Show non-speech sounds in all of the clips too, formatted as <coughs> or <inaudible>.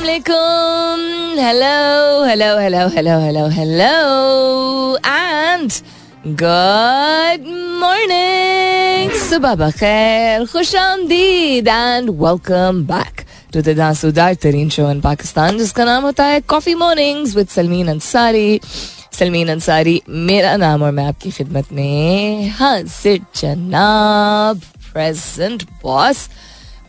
अस्सलाम वालेकुम hello hello hello hello hello hello and good morning सुबह बखैर खुश आमदीद and welcome back to the दासूदार तरीन शो इन पाकिस्तान जिसका नाम होता है coffee mornings with Salmeen Ansari Salmeen Ansari मेरा नाम और मैं आपकी खिदमत में हाजिर जनाब प्रेजेंट बॉस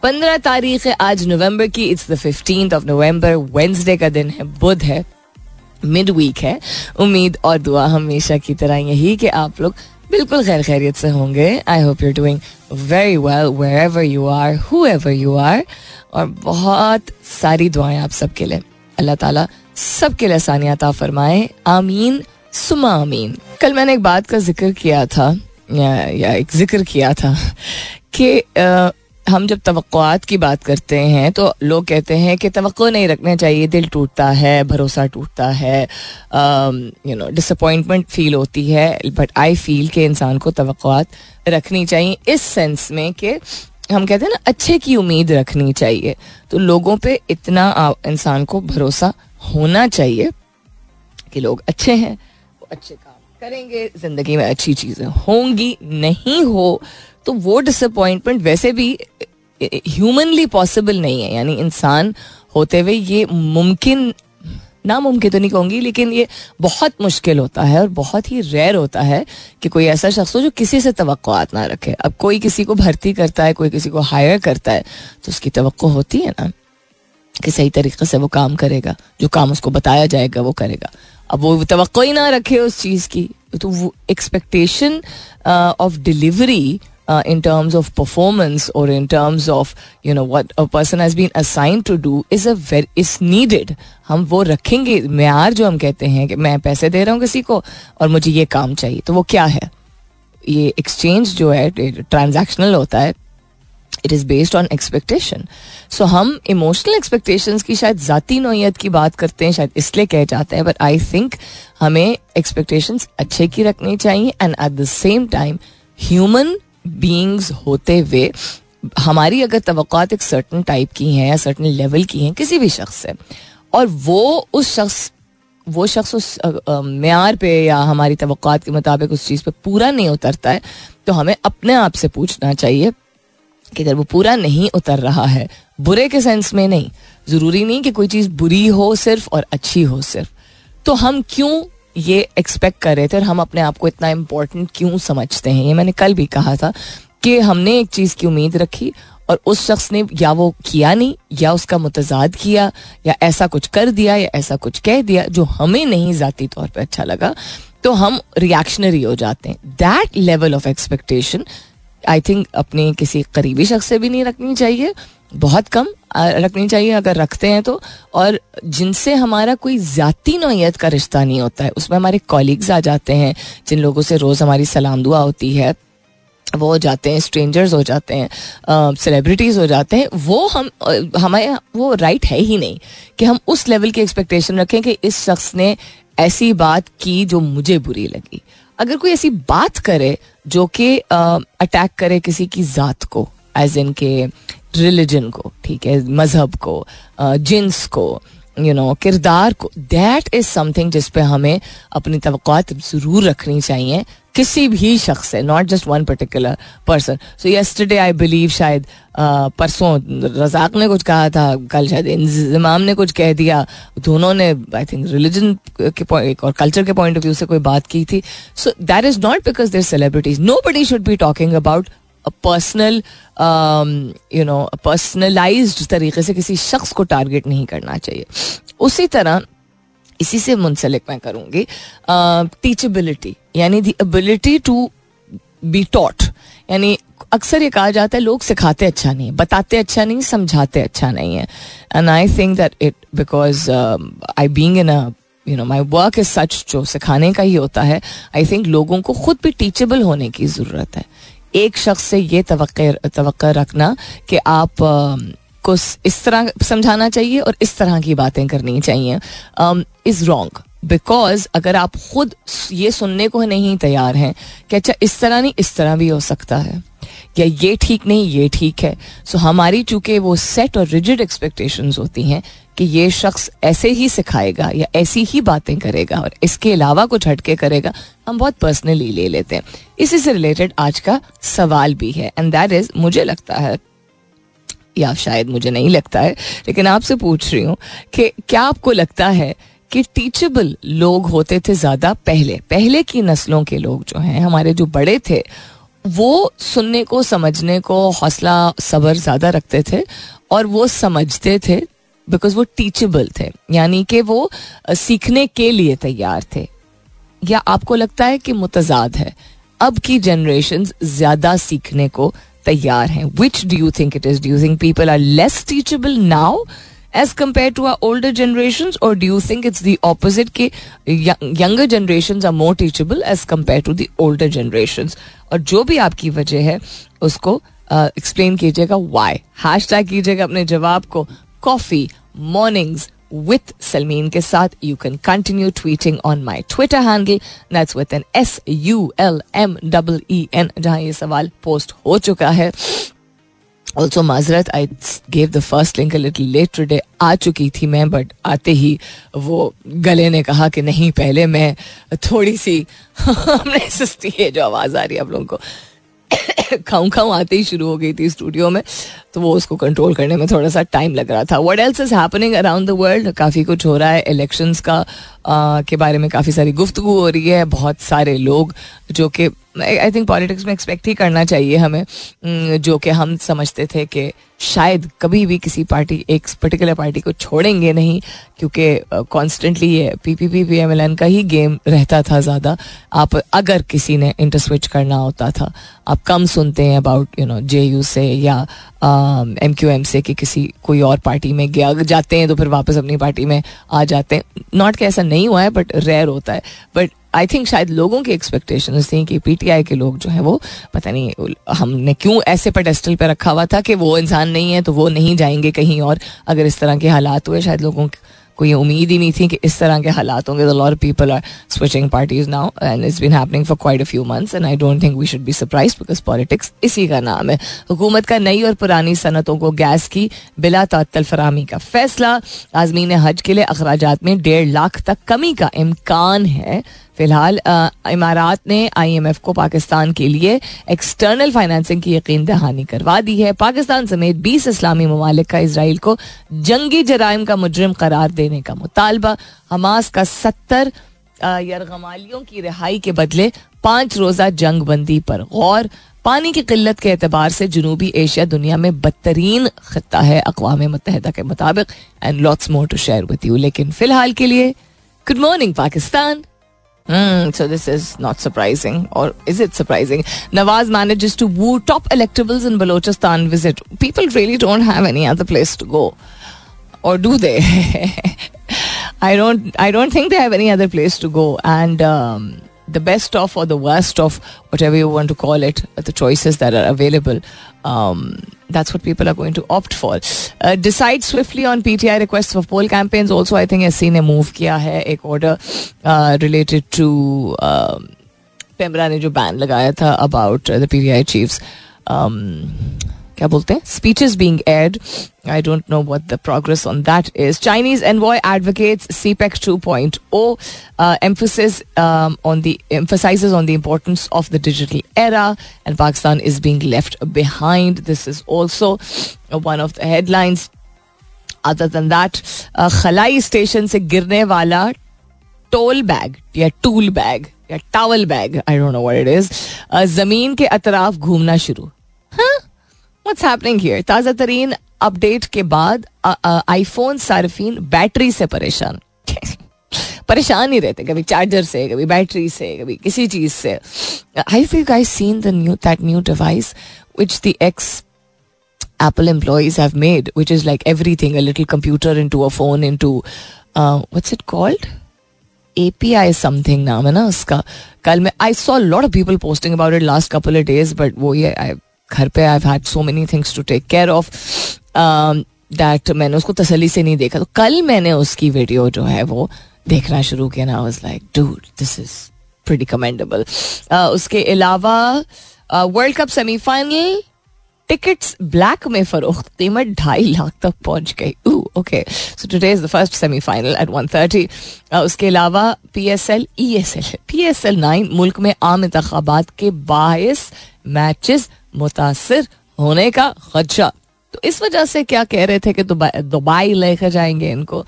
पंद्रह तारीख है आज नवंबर की it's the fifteenth of November Wednesday का दिन है बुध है मिड वीक है। उम्मीद और दुआ हमेशा की तरह यही कि आप लोग बिल्कुल खैर खैरियत से होंगे। I hope you're doing very well wherever you are whoever you are और बहुत सारी दुआएँ आप सबके लिए। अल्लाह ताला सबके लिए आसानियात फरमाए। आमीन सुमा आमीन। कल मैंने एक बात का ज़िक्र किया था या, या एक ज़िक्र किया था कि हम जब तवक़ात की बात करते हैं तो लोग कहते हैं कि तो नहीं रखना चाहिए, दिल टूटता है, भरोसा टूटता है यू नो डिसअपॉइंटमेंट फील होती है बट आई फील कि इंसान को तो रखनी चाहिए, इस सेंस में कि हम कहते हैं ना, अच्छे की उम्मीद रखनी चाहिए। तो लोगों पे इतना इंसान को भरोसा होना चाहिए कि लोग अच्छे हैं, वो अच्छे काम करेंगे, ज़िंदगी में अच्छी चीज़ें होंगी, नहीं हो तो वो डिसअपॉइंटमेंट वैसे भी ह्यूमनली पॉसिबल नहीं है। यानी इंसान होते हुए ये मुमकिन, नामुमकिन तो नहीं कहूँगी, लेकिन ये बहुत मुश्किल होता है और बहुत ही रेयर होता है कि कोई ऐसा शख्स हो जो किसी से तो ना रखे। अब कोई किसी को भर्ती करता है, कोई किसी को हायर करता है तो उसकी तो होती है ना, कि सही तरीके से वो काम करेगा, जो काम उसको बताया जाएगा, वो करेगा। अब वो तो ही ना रखे उस चीज़ की। तो वो expectation of delivery in terms of performance or in terms of, you know, what a person has been assigned to do is a very is needed. हम वो रखेंगे, मैार जो हम कहते हैं कि मैं पैसे दे रहा हूँ किसी को और मुझे ये काम चाहिए। तो वो क्या है? ये एक्सचेंज जो है ट्रांजैक्शनल होता है। It is based on expectation so हम इमोशनल एक्सपेक्टेशन की शायद ज़ाती नोयत की बात करते हैं, शायद इसलिए कह जाते हैं बट आई थिंक हमें एक्सपेक्टेशन अच्छे की रखनी चाहिए and at the same time human beings होते हुए, हमारी अगर तो एक सर्टन टाइप की हैं या सर्टन लेवल की हैं, किसी भी शख्स से, और वो उस शख्स, वो शख्स उस मैार पे या हमारी तो के मुताबिक उस चीज़ पे पूरा नहीं उतरता है तो हमें अपने आप से पूछना चाहिए कि अगर वो पूरा नहीं उतर रहा है, बुरे के सेंस में नहीं। ज़रूरी नहीं कि कोई चीज़ बुरी हो सिर्फ़ और अच्छी हो सिर्फ़। तो हम क्यों ये एक्सपेक्ट कर रहे थे और हम अपने आप को इतना इम्पोर्टेंट क्यों समझते हैं? ये मैंने कल भी कहा था कि हमने एक चीज़ की उम्मीद रखी और उस शख्स ने या वो किया नहीं, या उसका मुतजाद किया, या ऐसा कुछ कर दिया, या ऐसा कुछ कह दिया, जो हमें नहीं ज़ाती तौर पर अच्छा लगा तो हम रिएक्शनरी हो जाते हैं। That level of expectation I think अपने किसी करीबी शख्स से भी नहीं रखनी चाहिए। बहुत कम रखनी चाहिए अगर रखते हैं तो। और जिनसे हमारा कोई ज़ाती नोयत का रिश्ता नहीं होता है, उसमें हमारे कॉलीग्स आ जाते हैं, जिन लोगों से रोज़ हमारी सलाम दुआ होती है, वो हो जाते हैं स्ट्रेंजर्स हो जाते हैं सेलिब्रिटीज़ हो जाते हैं, वो हम हमें वो राइट है ही नहीं कि हम उस लेवल की एक्सपेक्टेशन रखें कि इस शख्स ने ऐसी बात की जो मुझे बुरी लगी। अगर कोई ऐसी बात करे जो कि अटैक करे किसी की ज़ात को एज इन के रिलीजन को, ठीक है, मज़हब को जिन्स को यू नो किरदार को दैट इज़ समथिंग जिस पे हमें अपनी तो ज़रूर रखनी चाहिए किसी भी शख्स से not just one particular person so yesterday I believe शायद परसों रजाक ने कुछ कहा था, कल शायद इंजमाम ने कुछ कह दिया दोनों ने आई थिंक रिलीजन के पॉइंट और कल्चर के पॉइंट ऑफ़ व्यू से कोई बात की थी. So that is not because they're celebrities nobody should be talking about personal you know personalized तरीके से किसी शख्स को टारगेट नहीं करना चाहिए. उसी तरह इसी से मुंसलिक मैं करूँगी। टीचेबिलिटी यानी the ability to be taught यानी अक्सर ये कहा जाता है, लोग सिखाते अच्छा नहीं बताते अच्छा नहीं, समझाते अच्छा नहीं है। And I think that it because I being in a you know my work is such जो सिखाने का ही होता है आई थिंक लोगों को खुद भी टीचेबल होने की ज़रूरत है। एक शख्स से ये तो रखना कि आप को इस तरह समझाना चाहिए और इस तरह की बातें करनी चाहिए। इज़ रॉन्ग बिकॉज़ अगर आप खुद ये सुनने को नहीं तैयार हैं कि अच्छा इस तरह नहीं इस तरह भी हो सकता है। या ये ठीक नहीं ये ठीक है। सो so, हमारी चूँकि वो सेट और रिजिड एक्सपेक्टेशंस होती हैं कि ये शख्स ऐसे ही सिखाएगा या ऐसी ही बातें करेगा और इसके अलावा कुछ हटके करेगा हम बहुत पर्सनली ले लेते हैं। इसी से रिलेटेड आज का सवाल भी है एंड दैट इज़ मुझे लगता है या शायद मुझे नहीं लगता है, लेकिन आपसे पूछ रही हूँ कि क्या आपको लगता है कि टीचेबल लोग होते थे ज़्यादा पहले? पहले की नस्लों के लोग जो हैं, हमारे जो बड़े थे, वो सुनने को, समझने को, हौसला, सबर ज़्यादा रखते थे और वो समझते थे बिकॉज़ वो टीचेबल थे, यानी कि वो सीखने के लिए तैयार थे। या आपको लगता है कि मुतजाद है? अब की जनरेशन ज़्यादा सीखने को तैयार हैं। Which do you think it is do think people are less teachable now as compared to are older generation और do you think it's the opposite के younger generation are more teachable as compared to the older generation और जो भी आपकी वजह है, उसको explain कीजिएगा वाई हैश टैग कीजिएगा अपने जवाब को. कॉफ़ी मॉर्निंग्स with Salmeen के साथ. You can continue tweeting on my Twitter handle. That's with an S U L M E E N जहाँ ये सवाल पोस्ट हो चुका है. ऑल्सो माजरत I gave the first link little late today आ चुकी थी मैं बट आते ही वो गले ने कहा कि नहीं, पहले मैं थोड़ी सी <laughs> हमने सुस्ती है जो आवाज़ आ रही है आप लोगों को. खाऊं खाऊं आते ही शुरू हो गई थी स्टूडियो में तो वो उसको कंट्रोल करने में थोड़ा सा टाइम लग रहा था। What else is happening around the world काफ़ी कुछ हो रहा है। इलेक्शंस का आ, के बारे में काफ़ी सारी गुफ्तु हो रही है। बहुत सारे लोग जो कि आई थिंक पॉलिटिक्स में एक्सपेक्ट ही करना चाहिए हमें जो कि हम समझते थे कि शायद कभी भी किसी पार्टी, एक पर्टिकुलर पार्टी को छोड़ेंगे नहीं, क्योंकि कॉन्स्टेंटली ये P P P P M L N का ही गेम रहता था ज़्यादा। आप, अगर किसी ने इंटर स्विच करना होता था, आप कम सुनते हैं about you know J U से या एम क्यू एम से कि किसी, कोई और पार्टी में गया जाते हैं तो फिर वापस अपनी पार्टी में आ जाते हैं। नॉट कि ऐसा नहीं हुआ है बट रेयर होता है। बट आई थिंक शायद लोगों की एक्सपेक्टेशन थी कि पीटीआई के लोग जो है वो, पता नहीं, हमने क्यों ऐसे पेडेस्टल पे रखा हुआ था कि वो इंसान नहीं है तो वो नहीं जाएँगे कहीं और। अगर इस तरह के हालात हुए, शायद लोगों कोई उम्मीद ही नहीं थी कि इस तरह के हालात होंगे। Lot people are switching parties now and it's been happening for quite a few months and I don't think we should be surprise because politics इसी का नाम है। हुकूमत का नई और पुरानी सनतों को गैस की बिला तल फरामी का फैसला। आजमीन हज के लिए अखराज में डेढ़ लाख तक कमी का इम्कान है। फ़िलहाल इमारात ने आईएमएफ को पाकिस्तान के लिए एक्सटर्नल फाइनेंसिंग की यकीन दहानी करवा दी है। पाकिस्तान समेत बीस इस्लामी ममालिक का इसराइल को जंगी जराइम का मुजरम करार देने का मुतालबा। हमास का सत्तर यरगमालियों की रिहाई के बदले पाँच रोजा जंग बंदी पर गौर। पानी की किल्लत के एतबार से जनूबी एशिया दुनिया में बदतरीन खत्ता है। अकवा मुतहदा के मुताबिक and lots more to share with you लेकिन फ़िलहाल के लिए good morning Pakistan. So this is not surprising, or is it surprising? Nawaz manages to woo top electables in Balochistan visit. People really don't have any other place to go, or do they? <laughs> I don't. I don't think they have any other place to go, and. Um, the best of or the worst of whatever you want to call it, the choices that are available. Um, that's what people are going to opt for. Uh, decide swiftly on PTI requests for poll campaigns. Also, I think SC ने move किया है एक order uh, related to uh, PEMRA ने जो ban लगाया था about uh, the PTI chiefs. Um, क्या बोलते हैं speeches being add I don't know what the progress on that is Chinese envoy advocates CPEC two point O um, on the emphasizes on the importance of the digital era and Pakistan is being left behind. This is also one of the headlines. Other than that, खलाई station से गिरने वाला toll bag या tool bag या towel bag I don't know what it is ज़मीन के अतराफ घूमना शुरू हाँ व्हाट्स हैपनिंग हियर ताज़ा तरीन अपडेट के बाद आईफोन सार्फिन बैटरी से परेशान। <laughs> परेशान ही रहते, कभी चार्जर से, कभी बैटरी से, कभी किसी चीज़ से। Hi you guys seen the new that new device which the ex Apple employees have made which is like everything little computer into a phone into what's it called A P I something नाम है ना उसका। कल मैं I saw lot of people posting about it last couple of days but वो ये I घर पे I had so many things to take care of that मैंने उसको तसली से नहीं देखा। तो कल मैंने उसकी वीडियो जो है वो देखना शुरू किया ना was like dude this is pretty commendable उसके अलावा world cup semifinal tickets black में फरोख्त। कीमत ढाई लाख तक पहुँच गई। Okay so today is the first semifinal at one thirty उसके अलावा P S L E S L P S L nine मुल्क में आम इंतबात के बाईस मैचेस मुतासर होने का खदशा। तो इस वजह से क्या कह रहे थे कि दुबई लेकर जाएँगे इनको।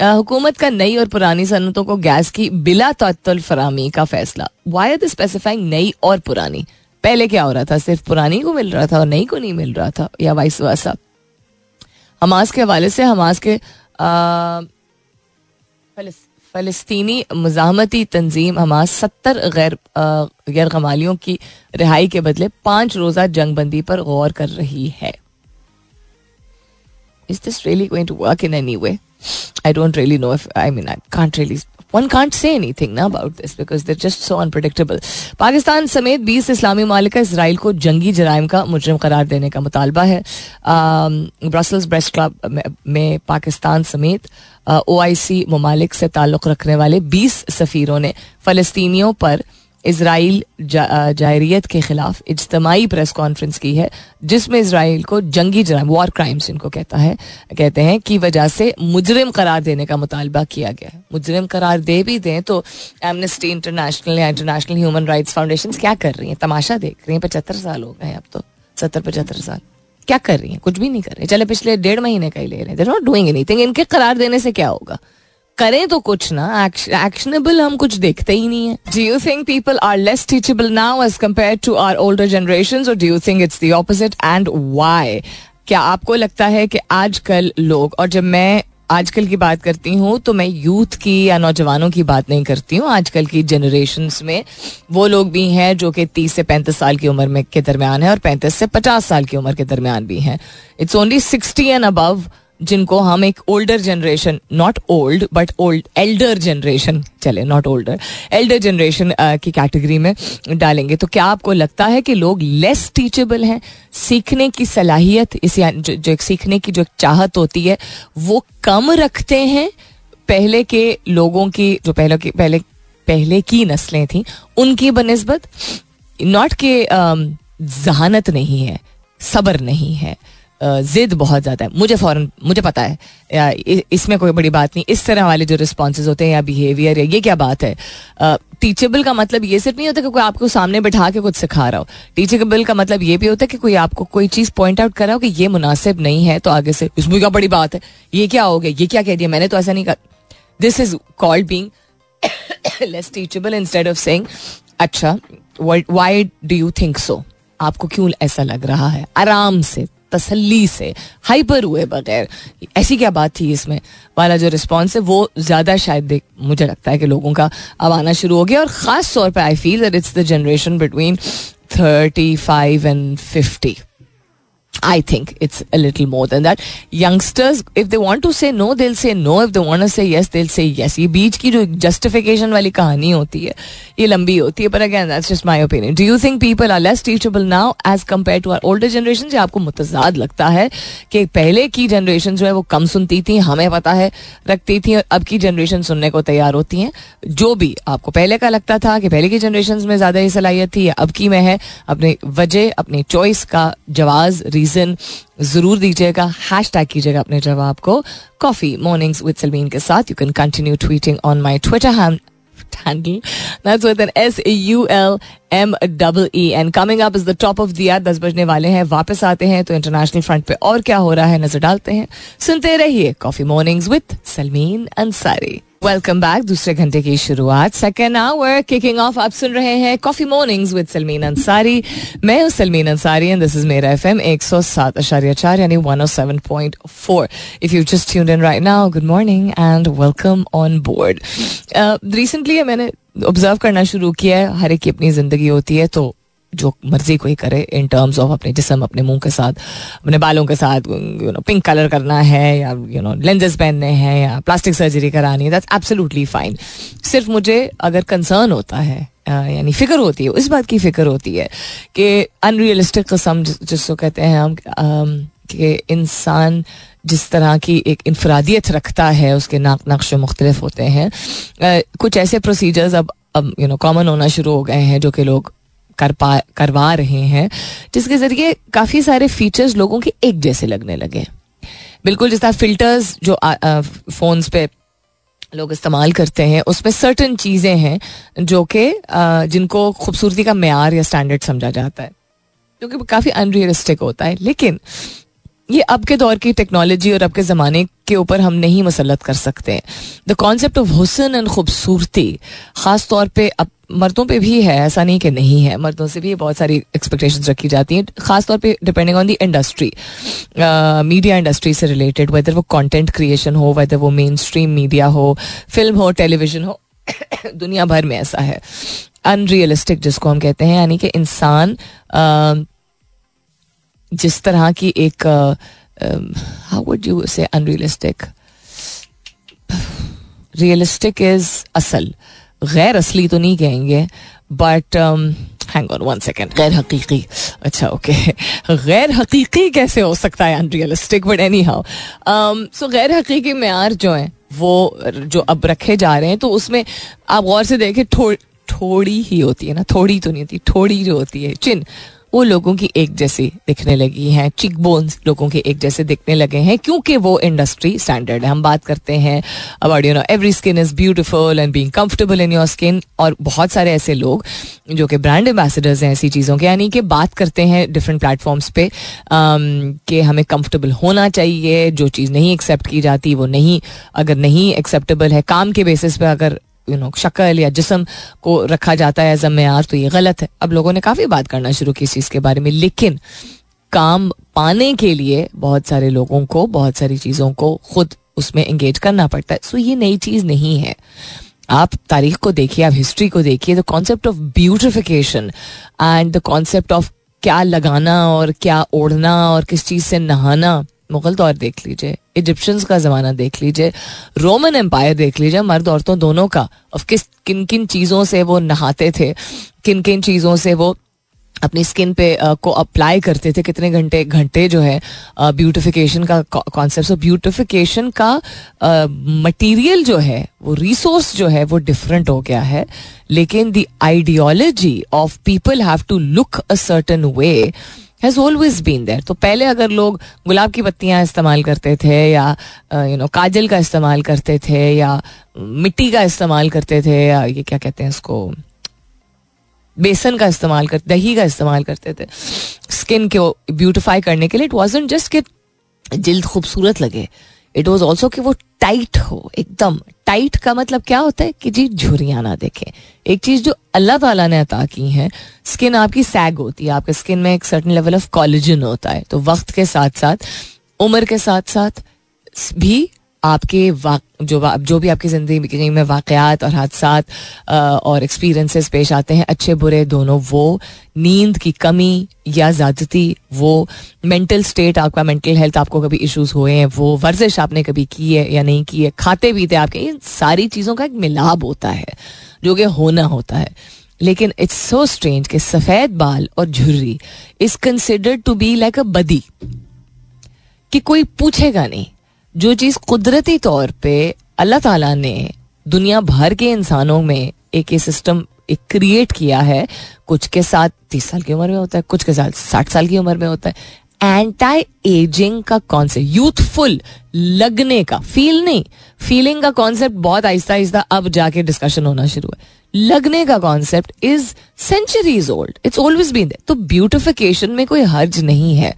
हुकूमत का नई और पुरानी सनतों को गैस की बिला तत्ल फरामी का फैसला। आर स्पेसिफाइंग नई और पुरानी? पहले क्या हो रहा था? सिर्फ़ पुरानी को मिल रहा था और नई को नहीं मिल रहा था, या वाइस वासा हमास के हवाले से हमास के फलस्तीनी मजामती तंजीम हमास सत्तर गैर गैर कमालियों की रिहाई के बदले पाँच रोज़ा जंगबंदी पर गौर कर रही है Is this really going to work in any way? I don't really know if I mean I can't really one can't say anything ना about this because they're just so unpredictable Pakistan समेत बीस इस्लामी मालिक Israel को जंगी जराइम का मुजरम करार देने का मुतालबा है ब्रसल्स प्रेस क्लब में पाकिस्तान समेत ओ आई सी ममालिक से ताल्लुक़ रखने वाले बीस सफ़ीरों ने फ़लस्तियों पर इसराइल जा, जायरीत के खिलाफ इज्तमाही प्रेस कॉन्फ्रेंस की है जिसमें इसराइल को जंगी जराम वॉर क्राइम्स इनको कहता है कहते हैं की वजह से मुजरिम करार देने का मुतालबा किया गया है। मुजरिम करार दे भी दें तो एमनेस्टी इंटरनेशनल या इंटरनेशनल ह्यूमन राइट्स फाउंडेशन क्या कर रही है? तमाशा देख रही है पचहत्तर साल हो गए अब तो सत्तर पचहत्तर साल। क्या कर रही हैं? कुछ भी नहीं कर रहे। चले पिछले डेढ़ महीने का ही ले रहे हैं। डूइंग एनीथिंग इनके करार देने से क्या होगा? करें तो कुछ ना एक्शनेबल हम कुछ देखते ही नहीं है। Do you think people are less teachable now as compared to are older generation और do you think it's the opposite and why क्या आपको लगता है कि आजकल लोग, और जब मैं आजकल की बात करती हूँ तो मैं यूथ की या नौजवानों की बात नहीं करती हूँ। आजकल की जनरेशन में वो लोग भी हैं जो कि तीस से पैंतीस साल की उम्र में के दरमियान है, और पैंतीस से पचास साल की उम्र के दरमियान भी हैं। It's only sixty and above जिनको हम एक older generation not old but old elder generation चले नॉट ओल्डर एल्डर जनरेशन की कैटेगरी में डालेंगे। तो क्या आपको लगता है कि लोग लेस टीचेबल हैं? सीखने की सलाहियत इस जो, जो सीखने की जो चाहत होती है वो कम रखते हैं? पहले के लोगों की जो पहले की पहले पहले की नस्लें थी उनकी बनस्बत नॉट के जहानत नहीं है सब्र नहीं है। जिद बहुत ज़्यादा है। मुझे फ़ौरन, मुझे पता है। इसमें कोई बड़ी बात नहीं। इस तरह वाले जो रिस्पॉन्स होते हैं या बिहेवियर या ये क्या बात है? टीचेबल का मतलब ये सिर्फ़ नहीं होता कि कोई आपको सामने बैठा के कुछ सिखा रहा हो। टीचेबल का मतलब ये भी होता है कि कोई आपको कोई चीज़ पॉइंट आउट कर रहा हो कि ये मुनासिब नहीं है तो आगे से, इसमें क्या बड़ी बात है? ये क्या हो गया? ये क्या कह दिया? मैंने तो ऐसा नहीं कहा। This is called being less teachable instead of saying अच्छा why do you think so आपको क्यों ऐसा लग रहा है? आराम से तसल्ली से हाइपर हुए बगैर। ऐसी क्या बात थी इसमें? वाला जो रिस्पॉन्स है, वो ज़्यादा शायद देख, मुझे लगता है कि लोगों का अब आना शुरू हो गया और ख़ास तौर पर I feel that it's the generation between thirty five and fifty I think it's a little more than that youngsters if they want to say no दिल से no if they want say yes दिल से yes ये बीच की जो justification वाली कहानी होती है, ये लंबी होती है पर again that's just my opinion do you think people are less teachable now as compared to are older generation से आपको मुतजाद लगता है कि पहले की जनरेशन जो है वो कम सुनती थी, हमें पता है, रखती थी, और अब की जनरेशन सुनने को तैयार होती हैं। जो भी आपको पहले का लगता था कि पहले की जनरेशन में ज़्यादा ये सलाहियत थी अब की में है, अपनी वजह, अपनी चॉइस का जवाज़ रीजन ज़रूर दीजिएगा हैश टैग कीजिएगा अपने जवाब को कॉफ़ी मॉर्निंग्स विद सलमीन के साथ you can continue tweeting on my Twitter handle. That's with E. दस बजने वाले हैं, वापस आते हैं तो इंटरनेशनल फ्रंट पे और क्या हो रहा है, नज़र डालते हैं सुनते रहिए coffee mornings with Salmeen Ansari welcome back दूसरे घंटे की शुरुआत। सेकेंड आवर किकिंग ऑफ़ आप सुन रहे हैं coffee mornings with Salmeen Ansari मैं हूँ Salmeen Ansari and this is मेरा एफ़ एम एक सौ सात आशार्य चार, यानी one O seven point four if you just tune in right now good morning and welcome on board recently मैंने ऑब्ज़र्व करना शुरू किया है। हर एक की अपनी ज़िंदगी होती है तो जो मर्ज़ी कोई करे इन टर्म्स ऑफ़ अपने जिसम अपने मुँह के साथ, अपने बालों के साथ यू नो पिंक कलर करना है या यू नो लेंजेस पहनने हैं या प्लास्टिक सर्जरी करानी है दैट्स एब्सोल्युटली फाइन सिर्फ़ मुझे अगर कंसर्न होता है यानी फ़िक्र होती है इस बात की फ़िक्र होती है कि अनरियलिस्टिक कस्म जिसको कहते हैं हम कि इंसान जिस तरह की एक इनफरादियत रखता है, उसके नाक नक्श मुख्तलिफ़ होते हैं कुछ ऐसे प्रोसीजर्स अब अब यू नो कॉमन होना शुरू हो गए हैं, जो कि लोग कर पा, करवा रहे हैं, जिसके ज़रिए काफ़ी सारे फीचर्स लोगों के एक जैसे लगने लगे बिल्कुल, जिस तरह फिल्टर्स जो फ़ोन्स पे लोग इस्तेमाल करते हैं, उसमें सर्टन चीज़ें हैं जो कि जिनको खूबसूरती का मैार या स्टैंडर्ड समझा जाता है, जो कि काफ़ी अनरियलिस्टिक होता है। लेकिन ये अब के दौर की टेक्नोलॉजी और अब के ज़माने के ऊपर हम नहीं मुसलत कर सकते। द कॉन्सेप्ट ऑफ़ हुसन एंड खूबसूरती ख़ास तौर पे अब मर्दों पे भी है ऐसा नहीं कि नहीं है। मर्दों से भी बहुत सारी एक्सपेक्टेशंस रखी जाती हैं खास तौर पे depending on the industry media industry से रिलेटेड वेदर वो कंटेंट क्रिएशन हो वेदर वो मेन स्ट्रीम मीडिया हो फ़िल्म हो टेलीविज़न हो <coughs> दुनिया भर में ऐसा है। अनरियलिस्टिक जिसको हम कहते हैं यानी कि इंसान uh, जिस तरह की एक how would you say unrealistic realistic is असल। गैर असली तो नहीं कहेंगे but hang on one second गैर हकीकी। अच्छा ओके <laughs> गैर हकीकी कैसे हो सकता है unrealistic but anyhow so गैर हकीकी मैार जो हैं वो जो अब रखे जा रहे हैं तो उसमें आप गौर से देखें थोड़ी ही होती है ना थोड़ी तो नहीं होती थोड़ी जो होती है चिन। वो लोगों की एक जैसी दिखने लगी हैं चिक बोन्स लोगों के एक जैसे दिखने लगे हैं, क्योंकि वो इंडस्ट्री स्टैंडर्ड है। हम बात करते हैं about you know every skin is beautiful and being comfortable in your skin और बहुत सारे ऐसे लोग जो कि ब्रांड एम्बेसडर्स हैं ऐसी चीज़ों के, यानी कि बात करते हैं डिफरेंट प्लेटफॉर्म्स पे कि हमें कंफर्टेबल होना चाहिए, जो चीज़ नहीं एक्सेप्ट की जाती वो नहीं, अगर नहीं एक्सेप्टेबल है, काम के बेसिस पे अगर यू नो शक्ल या जिसम को रखा जाता है एज अ मैार तो ये गलत है। अब लोगों ने काफ़ी बात करना शुरू की इस चीज़ के बारे में, लेकिन काम पाने के लिए बहुत सारे लोगों को, बहुत सारी चीज़ों को खुद उसमें एंगेज करना पड़ता है। सो ये नई चीज़ नहीं है। आप तारीख को देखिए, आप हिस्ट्री को देखिए the concept of beautification and the concept of क्या लगाना और क्या ओढ़ना और किस चीज़ से नहाना। मुगल दौर देख लीजिए इजिप्शियंस का ज़माना देख लीजिए रोमन एम्पायर देख लीजिए मर्द औरतों दोनों का। ऑफ़ किस किन किन चीज़ों से वो नहाते थे किन किन चीज़ों से वो अपनी स्किन पे uh, को अप्लाई करते थे कितने घंटे घंटे जो है ब्यूटिफिकेशन का कॉन्सेप्ट ब्यूटिफिकेशन का मटेरियल जो है वो रिसोर्स जो है वो डिफरेंट हो गया है। लेकिन the ideology of people have to look a certain way has always been there तो पहले अगर लोग गुलाब की पत्तियाँ इस्तेमाल करते थे या यू नो काजल का इस्तेमाल करते थे या, मिट्टी का इस्तेमाल करते थे या ये क्या कहते हैं इसको बेसन का इस्तेमाल कर, दही का इस्तेमाल करते थे। स्किन को ब्यूटिफाई करने के लिए इट वॉज़ जस्ट कि जल्द खूबसूरत लगे। इट वॉज़ ऑल्सो कि वो टाइट हो, एकदम। टाइट का मतलब क्या होता है कि जी, झुरियाँ ना देखें। एक चीज़ जो अल्लाह ताला ने अता की है स्किन आपकी सैग होती है। आपके स्किन में एक सर्टन लेवल ऑफ़ कॉलेजन होता है। तो वक्त के साथ साथ उम्र के साथ साथ भी आपके जो जो भी आपकी ज़िंदगी में वाक़ात और हादसा और एक्सपीरियंसेस पेश आते हैं, अच्छे, बुरे, दोनों, वो नींद की कमी या ज़्यादती, वो मेंटल स्टेट आपका मेंटल हेल्थ आपको कभी इश्यूज़ हुए हैं, वो वर्जिश आपने कभी की है या नहीं की है, खाते पीते आपके, इन सारी चीज़ों का एक मिलाप होता है, जो कि होना होता है। लेकिन इट्स सो स्ट्रेंज कि सफ़ेद बाल और झुर्री is considered to be like a बदी कि कोई पूछेगा नहीं। जो चीज़ कुदरती तौर पे अल्लाह ताला ने दुनिया भर के इंसानों में एक ये सिस्टम एक क्रिएट किया है, कुछ के साथ तीस साल की उम्र में होता है, कुछ के साथ साठ साल की उम्र में होता है। एंटी एजिंग का कॉन्सेप्ट यूथफुल लगने का फील नहीं। फीलिंग का कॉन्सेप्ट बहुत आहिस्ता आहिस्ता अब जाके डिस्कशन होना शुरू है। लगने का concept is centuries old it's always been तो ब्यूटिफिकेशन में कोई हर्ज नहीं है।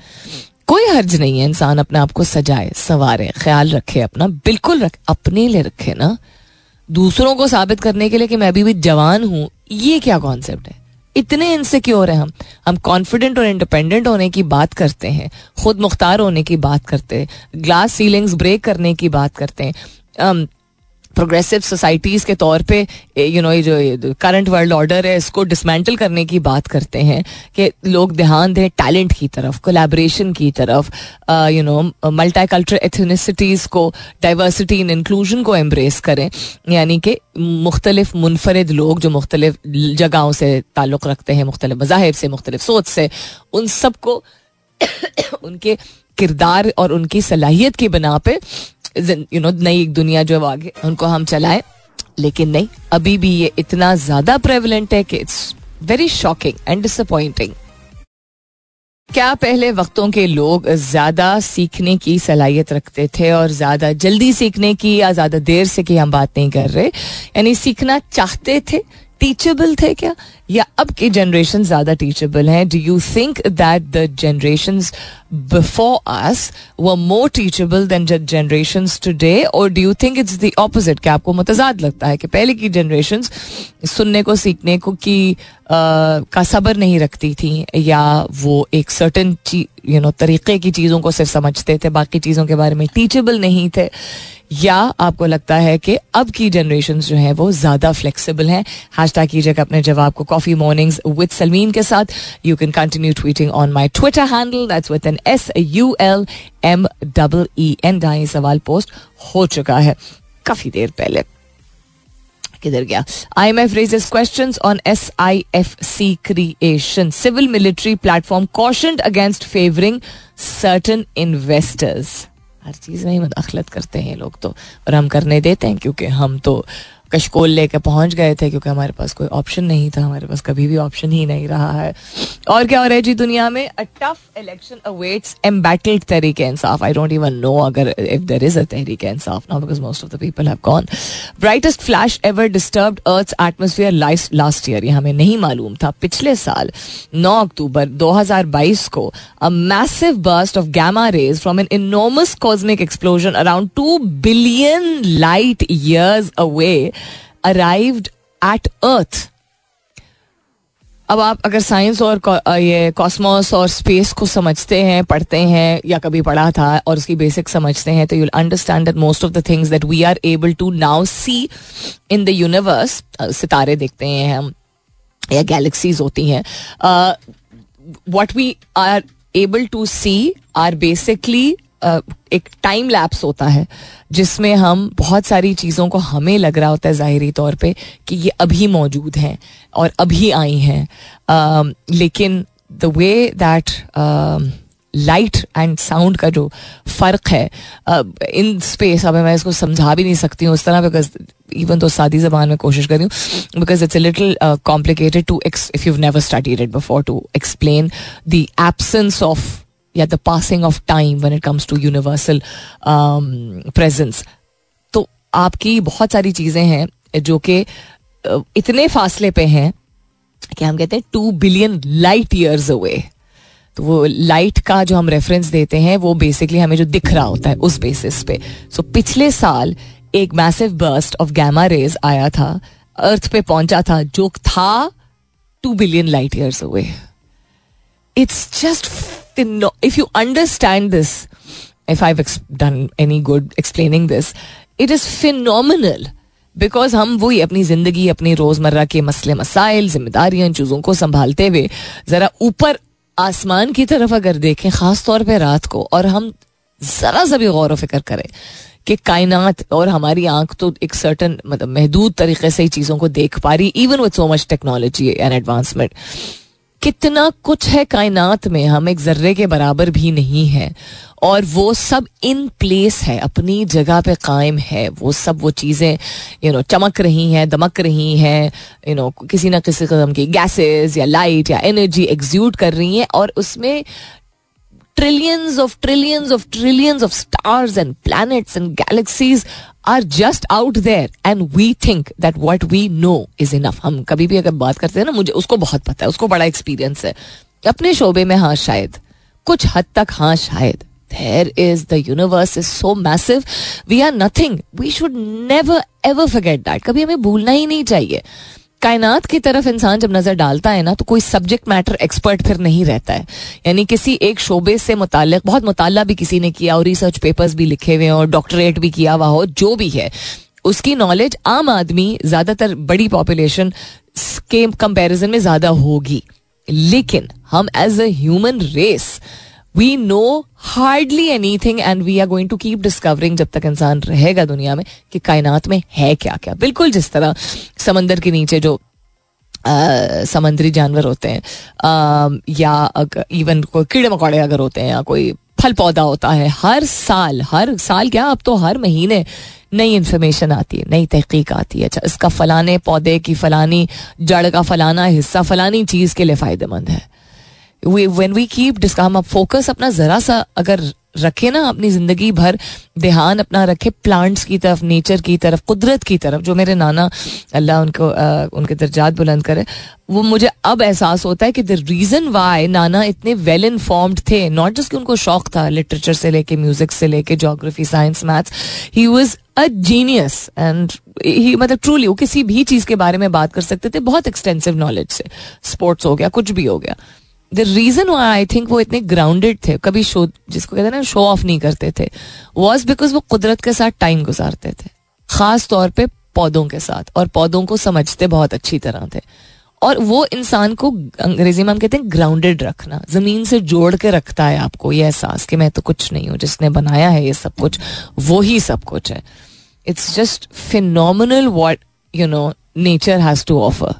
कोई हर्ज नहीं है इंसान अपने आप को सजाए, सवारे, ख्याल रखे अपना, बिल्कुल रख, अपने लिए रखे ना। दूसरों को साबित करने के लिए कि मैं अभी भी जवान हूँ, ये क्या कॉन्सेप्ट है? इतने इनसिक्योर है हम। हम कॉन्फिडेंट और इंडिपेंडेंट होने की बात करते हैं, खुद मुख्तार होने की बात करते हैं ग्लास सीलिंग्स ब्रेक करने की बात करते हैं। प्रोग्रेसिव सोसाइटीज़ के तौर पे यू नो ये जो करंट वर्ल्ड ऑर्डर है, इसको डिसमेंटल करने की बात करते हैं कि लोग ध्यान दें टैलेंट की तरफ़ कोलेब्रेशन की तरफ़ you know multi culture ethnicities को डाइवर्सिटी इन इंक्लूजन को एम्ब्रेस करें। यानी कि मुख्तलिफ़ मुनफरद लोग जो मुख्तलिफ़ जगहों से ताल्लुक़ रखते हैं, मुख्तलिफ़ मजाहब से, मुख्तलिफ़ सोच से, उन सबको <coughs> उनके किरदार और उनकी सलाहियत की बना पे यू नो नई एक दुनिया जो आगे, उनको हम चलाए। लेकिन नहीं, अभी भी ये इतना ज़्यादा प्रेवलेंट है कि it's very shocking and disappointing क्या पहले वक्तों के लोग ज़्यादा सीखने की सलाहियत रखते थे और ज़्यादा जल्दी सीखने की या ज़्यादा देर से की हम बात नहीं कर रहे? यानी सीखना चाहते थे? टीचेबल थे क्या? या अब की जनरेशन ज़्यादा टीचेबल हैं? Do you think that the generation before us were more teachable than generation today और do you think it's the opposite क्या आपको मुतजाद लगता है कि पहले की जनरेशन सुनने को, सीखने को की का सब्र नहीं रखती थी? या वो एक सर्टन यू नो तरीके की चीज़ों को सिर्फ़ समझते थे, बाकी चीज़ों के बारे में टीचेबल नहीं थे? या आपको लगता है कि अब की जनरेशन जो है वो ज़्यादा फ्लेक्सिबल हैं? हैश कीजिएगा अपने जवाब को। कॉफ़ी मॉर्निंग्स विद सलमीन के साथ. You can continue tweeting on my Twitter handle that's with N S U L M double E N दाई सवाल पोस्ट हो चुका है. काफ़ी देर पहले. किधर गया? I M F raises question on S I F C creation civil military platform caution against favoring certain investors हर चीज़ में ही मदाखलत करते हैं लोग तो. और हम करने देते हैं क्योंकि हम तो कशकोल लेके पहुँच गए थे, क्योंकि हमारे पास कोई ऑप्शन नहीं था, हमारे पास कभी भी ऑप्शन ही नहीं रहा है। और क्या हो रहा है जी दुनिया में? A tough election awaits embattled Tehreek Insaf. I don't even know अगर if there is a Tehreek Insaf now because most of the people have gone brightest flash ever disturbed earth's atmosphere last year ये हमें नहीं मालूम था। पिछले साल 9 अक्टूबर 2022 को a massive burst of gamma rays from an enormous cosmic explosion around two billion light years away arrived at earth अब आप अगर साइंस और ये कॉस्मोस और स्पेस को समझते हैं, पढ़ते हैं, या कभी पढ़ा था और उसकी बेसिक समझते हैं तो you understand that most of the things that we are able to now see in the universe सितारे देखते हैं हम, या गैलेक्सीज होती हैं what we are able to see are basically एक टाइम लैप्स होता है, जिसमें हम बहुत सारी चीज़ों को हमें लग रहा होता है ज़ाहरी तौर पे कि ये अभी मौजूद हैं और अभी आई हैं। लेकिन the way that light and sound का जो फ़र्क है इन स्पेस अब मैं इसको समझा भी नहीं सकती हूँ उस तरह बिकॉज़ इवन तो सादी जबान में कोशिश कर रही हूँ because it's little complicated to if you never studied it before to explain the absence of या the passing of time when it comes to universal presence तो आपकी बहुत सारी चीज़ें हैं जो कि इतने फासले पे हैं कि हम कहते हैं two billion light years away तो वो लाइट का जो हम रेफरेंस देते हैं वो बेसिकली हमें जो दिख रहा होता है उस बेसिस पे. सो so, पिछले साल एक massive burst of gamma rays आया था अर्थ पे पहुँचा था जो था two billion light years away it's just if you understand this, if I've ex- done any good explaining this, it is phenomenal. Because हम वही अपनी ज़िंदगी अपनी रोज़मर्रा के मसले मसाइल जिम्मेदारियाँ चीज़ों को संभालते हुए जरा ऊपर आसमान की तरफ़ अगर देखें खास तौर पे रात को और हम जरा सा भी गौर फ़िक्र करें कि कायनात और हमारी आँख तो एक सर्टन मतलब महदूद तरीके से ही चीज़ों को देख पा रही even with so much technology and advancement कितना कुछ है कायनात में, हम एक जर्रे के बराबर भी नहीं है। और वो सब इन प्लेस है, अपनी जगह पे कायम है। वो सब वो चीज़ें यू नो चमक रही हैं, दमक रही हैं यू नो किसी ना किसी कदम की गैसेस या लाइट या एनर्जी एग्ज्यूट कर रही हैं और उसमें trillions of trillions of trillions of stars and planets and galaxies are just out there and we think that what we know is enough हम कभी भी अगर बात करते हैं ना, मुझे उसको बहुत पता है, उसको बड़ा एक्सपीरियंस है। अपने शोबे में हाँ शायद, कुछ हद तक हाँ शायद, there is the universe is so massive, we are nothing, we should never ever forget that कभी हमें भूलना ही नहीं चाहिए। कायनात की तरफ़ इंसान जब नज़र डालता है ना तो कोई सब्जेक्ट मैटर एक्सपर्ट फिर नहीं रहता है। यानी किसी एक शोबे से मुतालिक, बहुत मुताला भी किसी ने किया और रिसर्च पेपर्स भी लिखे हुए और डॉक्टरेट भी किया हुआ हो, जो भी है, उसकी नॉलेज आम आदमी, ज़्यादातर बड़ी पॉपुलेशन के कंपैरिजन में ज़्यादा होगी। लेकिन हम as a human race we know hardly anything and we are going to keep discovering जब तक इंसान रहेगा दुनिया में कि कायनात में है क्या क्या बिल्कुल जिस तरह समंदर के नीचे जो समंदरी जानवर होते हैं या इवन कोई कीड़े मकोड़े अगर होते हैं या कोई फल पौधा होता है, हर साल हर साल क्या अब तो हर महीने नई इन्फॉर्मेशन आती है, नई तहकीक आती है। अच्छा इसका फलाने पौधे की फलानी, जड़ का फलाना हिस्सा, फलानी चीज़ के लिए फ़ायदेमंद है। वेन वी कीप डिस्का हम फोकस अपना ज़रा सा अगर रखे ना अपनी ज़िंदगी भर ध्यान अपना रखे प्लांट्स की तरफ़ नेचर की तरफ़ कुदरत की तरफ़ जो मेरे नाना अल्लाह उनको आ, उनके दर्जात बुलंद करे वो मुझे अब एहसास होता है कि द रीजन वाई नाना इतने वेल इन्फॉर्म्ड थे नॉट जस्ट कि उनको शौक था लिटरेचर से लेके म्यूज़िक से लेके geography science maths he was a genius and he मतलब ट्रूली वो किसी भी चीज़ के बारे में बात कर सकते थे बहुत एक्सटेंसिव नॉलेज से स्पोर्ट्स हो गया कुछ भी हो गया। द रीजन आई थिंक वो इतने ग्राउंडेड थे, कभी शो जिसको कहते हैं ना शो ऑफ़ नहीं करते थे वॉज़ बिकॉज़ वो कुदरत के साथ टाइम गुजारते थे। खास तौर पे पौधों के साथ, और पौधों को समझते बहुत अच्छी तरह थे। और वो इंसान को अंग्रेज़ी में हम कहते हैं ग्राउंडेड रखना, ज़मीन से जोड़ के रखता है आपको ये एहसास कि मैं तो कुछ नहीं हूँ, जिसने बनाया है ये सब कुछ, वो ही सब कुछ है। It's just final what you know nature has to offer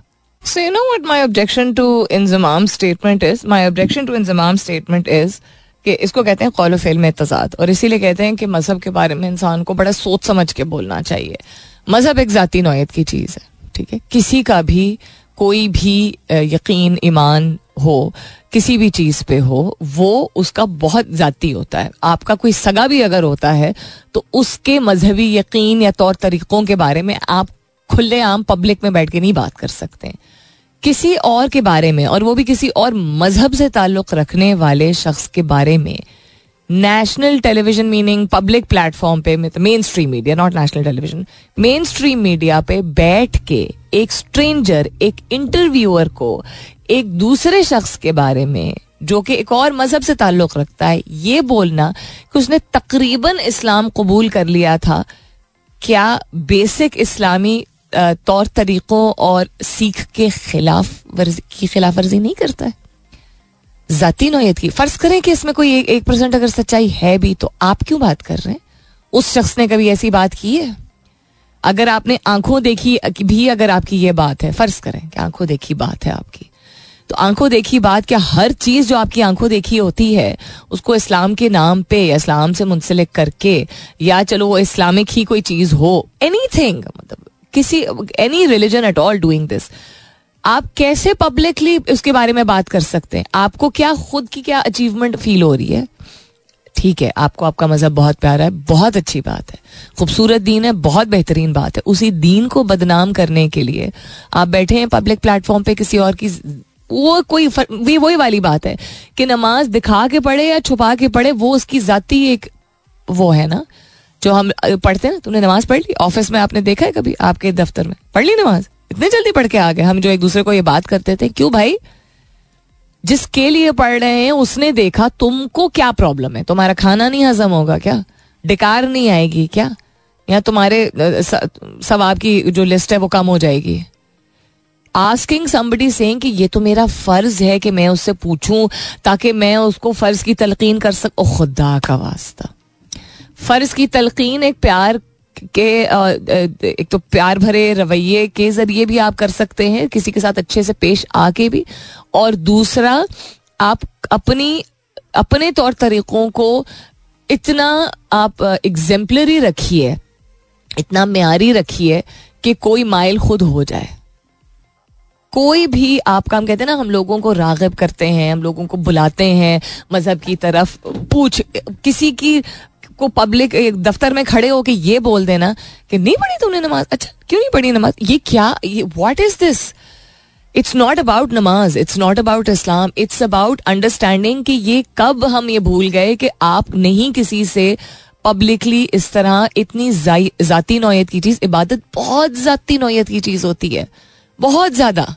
So, you know what my objection to Inzamam's statement is? My objection to Inzamam's statement is कि इसको कहते हैं कौल फेल में तजाद और इसीलिए कहते हैं कि मज़हब के बारे में इंसान को बड़ा सोच समझ के बोलना चाहिए। मज़हब एक ज़ाती नौयत की चीज़ है, ठीक है? किसी का भी, कोई भी यकीन, ईमान हो, किसी भी चीज़ पे हो, वो उसका बहुत ज़ाती होता है। आपका कोई सगा भी अगर होता है तो उसके मजहबी यकीन या तौर तरीक़ों के बारे में आप खुले आम पब्लिक में बैठ के नहीं बात कर सकते किसी और के बारे में और वो भी किसी और मज़हब से ताल्लुक रखने वाले शख्स के बारे में national television meaning public platform पे mainstream media not national television mainstream media पे बैठ के एक स्ट्रेंजर एक इंटरव्यूअर को एक दूसरे शख्स के बारे में, जो कि एक और मज़हब से ताल्लुक रखता है, ये बोलना कि उसने तकरीबन इस्लाम कबूल कर लिया था। क्या बेसिक इस्लामी तौर तरीकों और सीख के खिलाफ वर्जी, की खिलाफ वर्जी नहीं करता है। जाती नोयत की। फ़र्ज़ करें कि इसमें कोई एक एक परसेंट अगर सच्चाई है भी तो आप क्यों बात कर रहे हैं? उस शख्स ने कभी ऐसी बात की है? अगर आपने आँखों देखी भी अगर आपकी ये बात है, फ़र्ज़ करें कि आँखों देखी बात है आपकी। तो आँखों देखी बात क्या हर चीज़ जो आपकी आँखों देखी होती है, उसको इस्लाम के नाम पे, इस्लाम से मुंसलिक करके, या चलो वो इस्लामिक ही कोई चीज़ हो एनी मतलब किसी any religion at all doing this आप कैसे पब्लिकली उसके बारे में बात कर सकते हैं? आपको क्या खुद की क्या अचीवमेंट फील हो रही है? ठीक है, आपको आपका मज़हब बहुत प्यारा है, बहुत अच्छी बात है। खूबसूरत दीन है, बहुत बेहतरीन बात है। उसी दीन को बदनाम करने के लिए आप बैठे हैं पब्लिक प्लेटफॉर्म पे किसी और की वो कोई भी वही वाली बात है कि नमाज़ दिखा के पढ़े या छुपा के पढ़े, वो उसकी जाती एक वो है ना? जो हम पढ़ते हैं, तुमने नमाज़ पढ़ ली? ऑफ़िस में आपने देखा है कभी? आपके दफ्तर में। पढ़ ली नमाज़? इतने जल्दी पढ़ के आ गए। हम जो एक दूसरे को ये बात करते थे, क्यों भाई? जिसके लिए पढ़ रहे हैं, उसने देखा, तुमको क्या प्रॉब्लम है? तुम्हारा खाना नहीं हजम होगा क्या? डिकार नहीं आएगी क्या? या तुम्हारे सवाब की जो लिस्ट है, वो कम हो जाएगी? आस्किंग समबडी सेइंग कि, ये तो मेरा फ़र्ज़ है कि मैं उससे पूछूँ, ताकि मैं उसको फ़र्ज़ की तलकीन कर सकूँ खुदा का वास्ता। फ़र्ज़ की तलकीन एक प्यार के एक तो प्यार भरे रवैये के ज़रिए भी आप कर सकते हैं, किसी के साथ अच्छे से पेश आके भी। और दूसरा, आप अपनी, अपने तौर तरीकों को इतना आप एग्जेम्पलरी रखिए, इतना म्यारी रखिए कि कोई माइल खुद हो जाए। कोई भी आप काम कहते हैं ना, हम लोगों को रागब करते हैं, हम लोगों को बुलाते हैं, मज़हब की तरफ़ पूछ, किसी की को पब्लिक दफ्तर में खड़े होके ये बोल देना कि नहीं पढ़ी तुमने नमाज़? अच्छा क्यों नहीं पढ़ी नमाज़? ये क्या, ये is this it's not about नमाज़ it's not about Islam it's about understanding कि ये कब हम ये भूल गए कि आप नहीं किसी से पब्लिकली इस तरह इतनी जाती नौयत की चीज़, इबादत बहुत जाती नौयत की चीज़ होती है, बहुत ज़्यादा।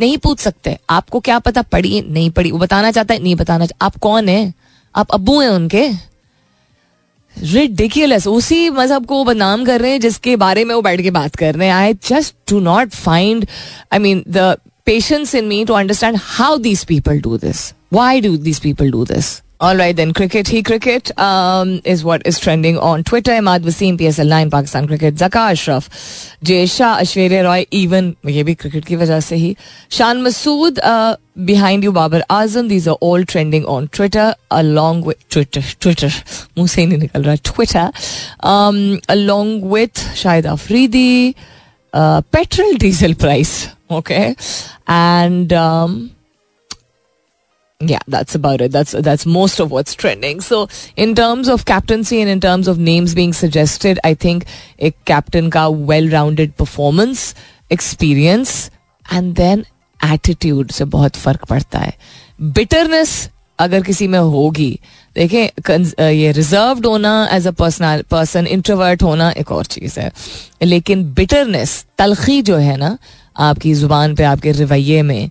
नहीं पूछ सकते। आपको क्या पता पढ़ी, नहीं पढ़ी, वो बताना चाहता है, नहीं बताना आप कौन है? आप अबू हैं उनके? रिडिकुलस उसी मज़हब को बदनाम कर रहे हैं, जिसके बारे में वो बैठ के बात कर रहे हैं। I just do not find I mean the patience in me to understand how these people do this why do these people do this All right, then cricket. He cricket um, is what is trending on Twitter. Imad Wasim, PSL 9, Pakistan cricket. Zaka Ashraf, Jay Shah, Ashwarya Roy, even ये भी cricket की वजह से ही. Shan Masood, uh, behind you, Babar Azam. These are all trending on Twitter along with Twitter. Twitter. मुंह से ही नहीं निकल रहा. Twitter. Um, along with Shahid Afridi, uh, petrol diesel price. Okay, and um, yeah that's about it that's that's most of what's trending so in terms of captaincy and in terms of names being suggested i think a captain ka well rounded performance experience and then attitude से बहुत फर्क पड़ता है bitterness अगर किसी में होगी देखें ये रिजर्व होना as a personal person introvert होना एक और चीज़ है लेकिन बिटरनेस तलखी जो है ना आपकी जुबान पे आपके रवैये में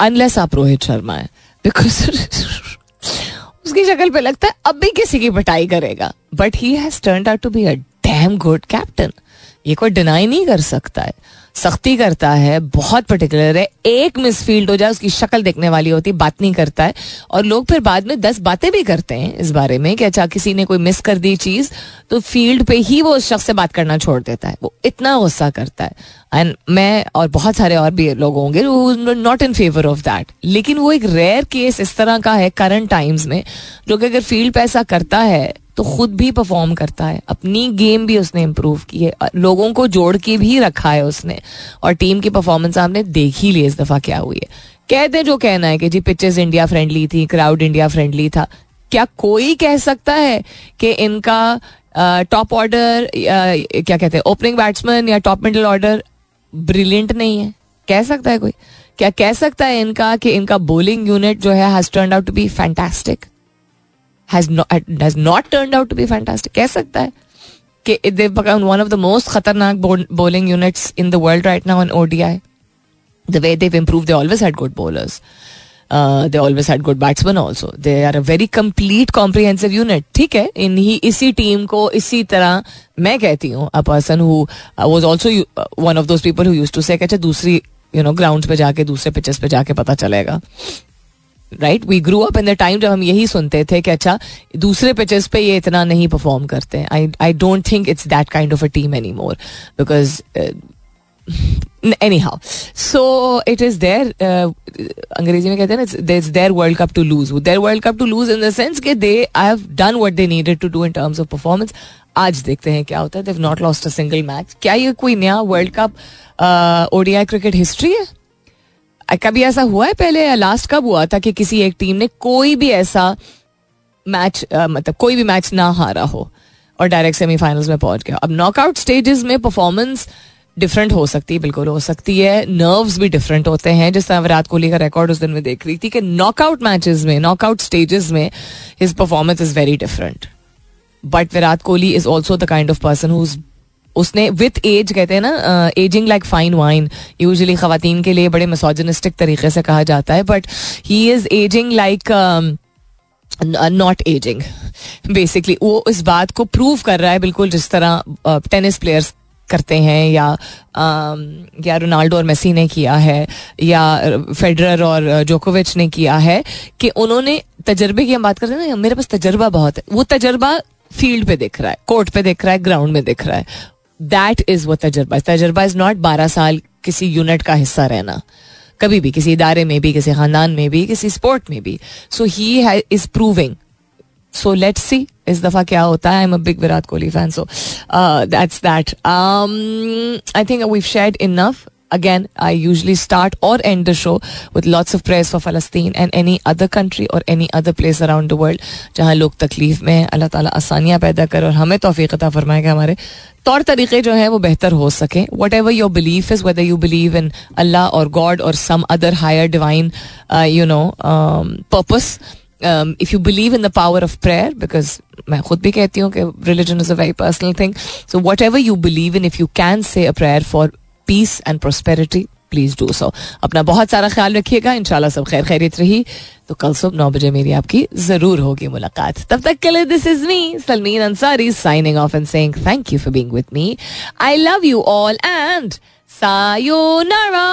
अनलेस आप रोहित शर्मा है। बिकॉज़ <laughs> उसकी शक्ल पे लगता है अब भी किसी की पटाई करेगा। But he has turn out to be a damn good captain ये कोई डिनाई नहीं कर सकता है। सख्ती करता है, बहुत पर्टिकुलर है, एक मिसफील्ड हो जाए, उसकी शक्ल देखने वाली होती, बात नहीं करता है। और लोग फिर बाद में दस बातें भी करते हैं इस बारे में कि अच्छा किसी ने कोई मिस कर दी चीज़ तो फ़ील्ड पे ही वो उस शख्स से बात करना छोड़ देता है। वो इतना गुस्सा करता है। एंड मैं और बहुत सारे और भी लोग होंगे not in favour of that लेकिन वो एक रेयर केस इस तरह का है करंट टाइम्स में, जो कि अगर फ़ील्ड पे ऐसा करता है तो खुद भी परफॉर्म करता है। अपनी गेम भी उसने इम्प्रूव की है। लोगों को जोड़ के भी रखा है उसने। और टीम की परफॉर्मेंस आपने देख ही ली इस दफ़ा क्या हुई है। कहते जो कहना है कि जी पिचेस इंडिया फ्रेंडली थी क्राउड इंडिया फ्रेंडली था। क्या कोई कह सकता है कि इनका टॉप ऑर्डर क्या कहते हैं ओपनिंग बैट्समैन या टॉप मिडल ऑर्डर ब्रिलियंट नहीं है? कह सकता है कोई? क्या कह सकता है इनका कि इनका बोलिंग यूनिट जो है has turn out to be fantastic has not turn out to be fantastic कह सकता है कि they've one of the most खतरनाक bowling units in the world right now in ODI the way they've improve they always had good bowlers they always had good batsman also they are a very complete comprehensive unit ठीक है? इन्हीं, इसी team को इसी तरह मैं कहती हूँ a person who was also one of those people who use to say अच्छा दूसरी यू नो ग्राउंड पे जाके, दूसरे पिचेस पे जाके पता चलेगा। Right we grew up in the time जब हम यही सुनते थे कि अच्छा दूसरे पिचेस पे ये इतना नहीं परफॉर्म करते I I don't think it's that kind of a team anymore because anyhow so it is there अंग्रेज़ी में कहते हैं ना is there world cup to lose there world cup to lose in the sense के they I have done what they needed to do in terms of performance आज देखते हैं क्या होता है। They've not lost a single match क्या ये कोई नया world cup ODI cricket history है? कभी ऐसा हुआ है पहले या लास्ट कब हुआ था कि किसी एक टीम ने कोई भी ऐसा मैच मतलब कोई भी मैच ना हारा हो और डायरेक्ट सेमीफाइनल्स में पहुँच गया अब नॉकआउट स्टेजेस में परफॉर्मेंस डिफरेंट हो सकती है, बिल्कुल हो सकती है। नर्व्स भी डिफरेंट होते हैं। जिस तरह विराट कोहली का रिकॉर्ड उस दिन में देख रही थी कि नॉकआउट मैचेस में नॉकआउट स्टेजेस में his performance is very different but Virat Kohli is also the kind of person who उसने विथ एज कहते हैं ना ageing like fine wine usually खातन के लिए बड़े मिसोजनिस्टिक तरीके से कहा जाता है but he is ageing like not ageing basically वो इस बात को प्रूव कर रहा है बिल्कुल जिस तरह टेनिस प्लेयर्स करते हैं या um, या रोनाल्डो और मेसी ने किया है या फेडरर और जोकोविच ने किया है कि उन्होंने तजर्बे की हम बात करते हैं ना मेरे पास तजर्बा बहुत है वो तजर्बा फ़ील्ड पे दिख रहा है कोर्ट पे दिख रहा है ग्राउंड में दिख रहा है। दैट इज़ वो तजर्बा तजर्बा इज़ नॉट बारह साल किसी यूनिट का हिस्सा रहना। कभी भी, किसी इदारे में भी, किसी खानदान में भी, किसी स्पोर्ट में भी। So he is proving so let's see इस दफ़ा क्या होता है? I am a big Virat Kohli fan so that's that I think we shed enough again, I usually start or end the show with lots of prayers for Palestine and any other country or any other place around the world जहाँ लोग तकलीफ़ में अल्लाह ताला आसानियाँ पैदा करे और हमें तोफ़ी अता फरमाए कि हमारे तौर तरीके जो हैं वो बेहतर हो सके। Whatever your belief is whether you believe in Allah और गॉड और some other higher divine you know purpose if you believe in the power of prayer because मैं खुद भी कहती हूँ कि religion is a very personal thing so whatever you believe in if you can say a prayer for peace and prosperity please do so अपना बहुत सारा ख्याल रखिएगा, इंशाल्लाह सब खैर खैरित रही। तो कल सुबह नौ बजे मेरी आपकी ज़रूर होगी मुलाकात। तब तक के लिए this is me Salmeen Ansari signing off and saying thank you for being with me I love you all and sayonara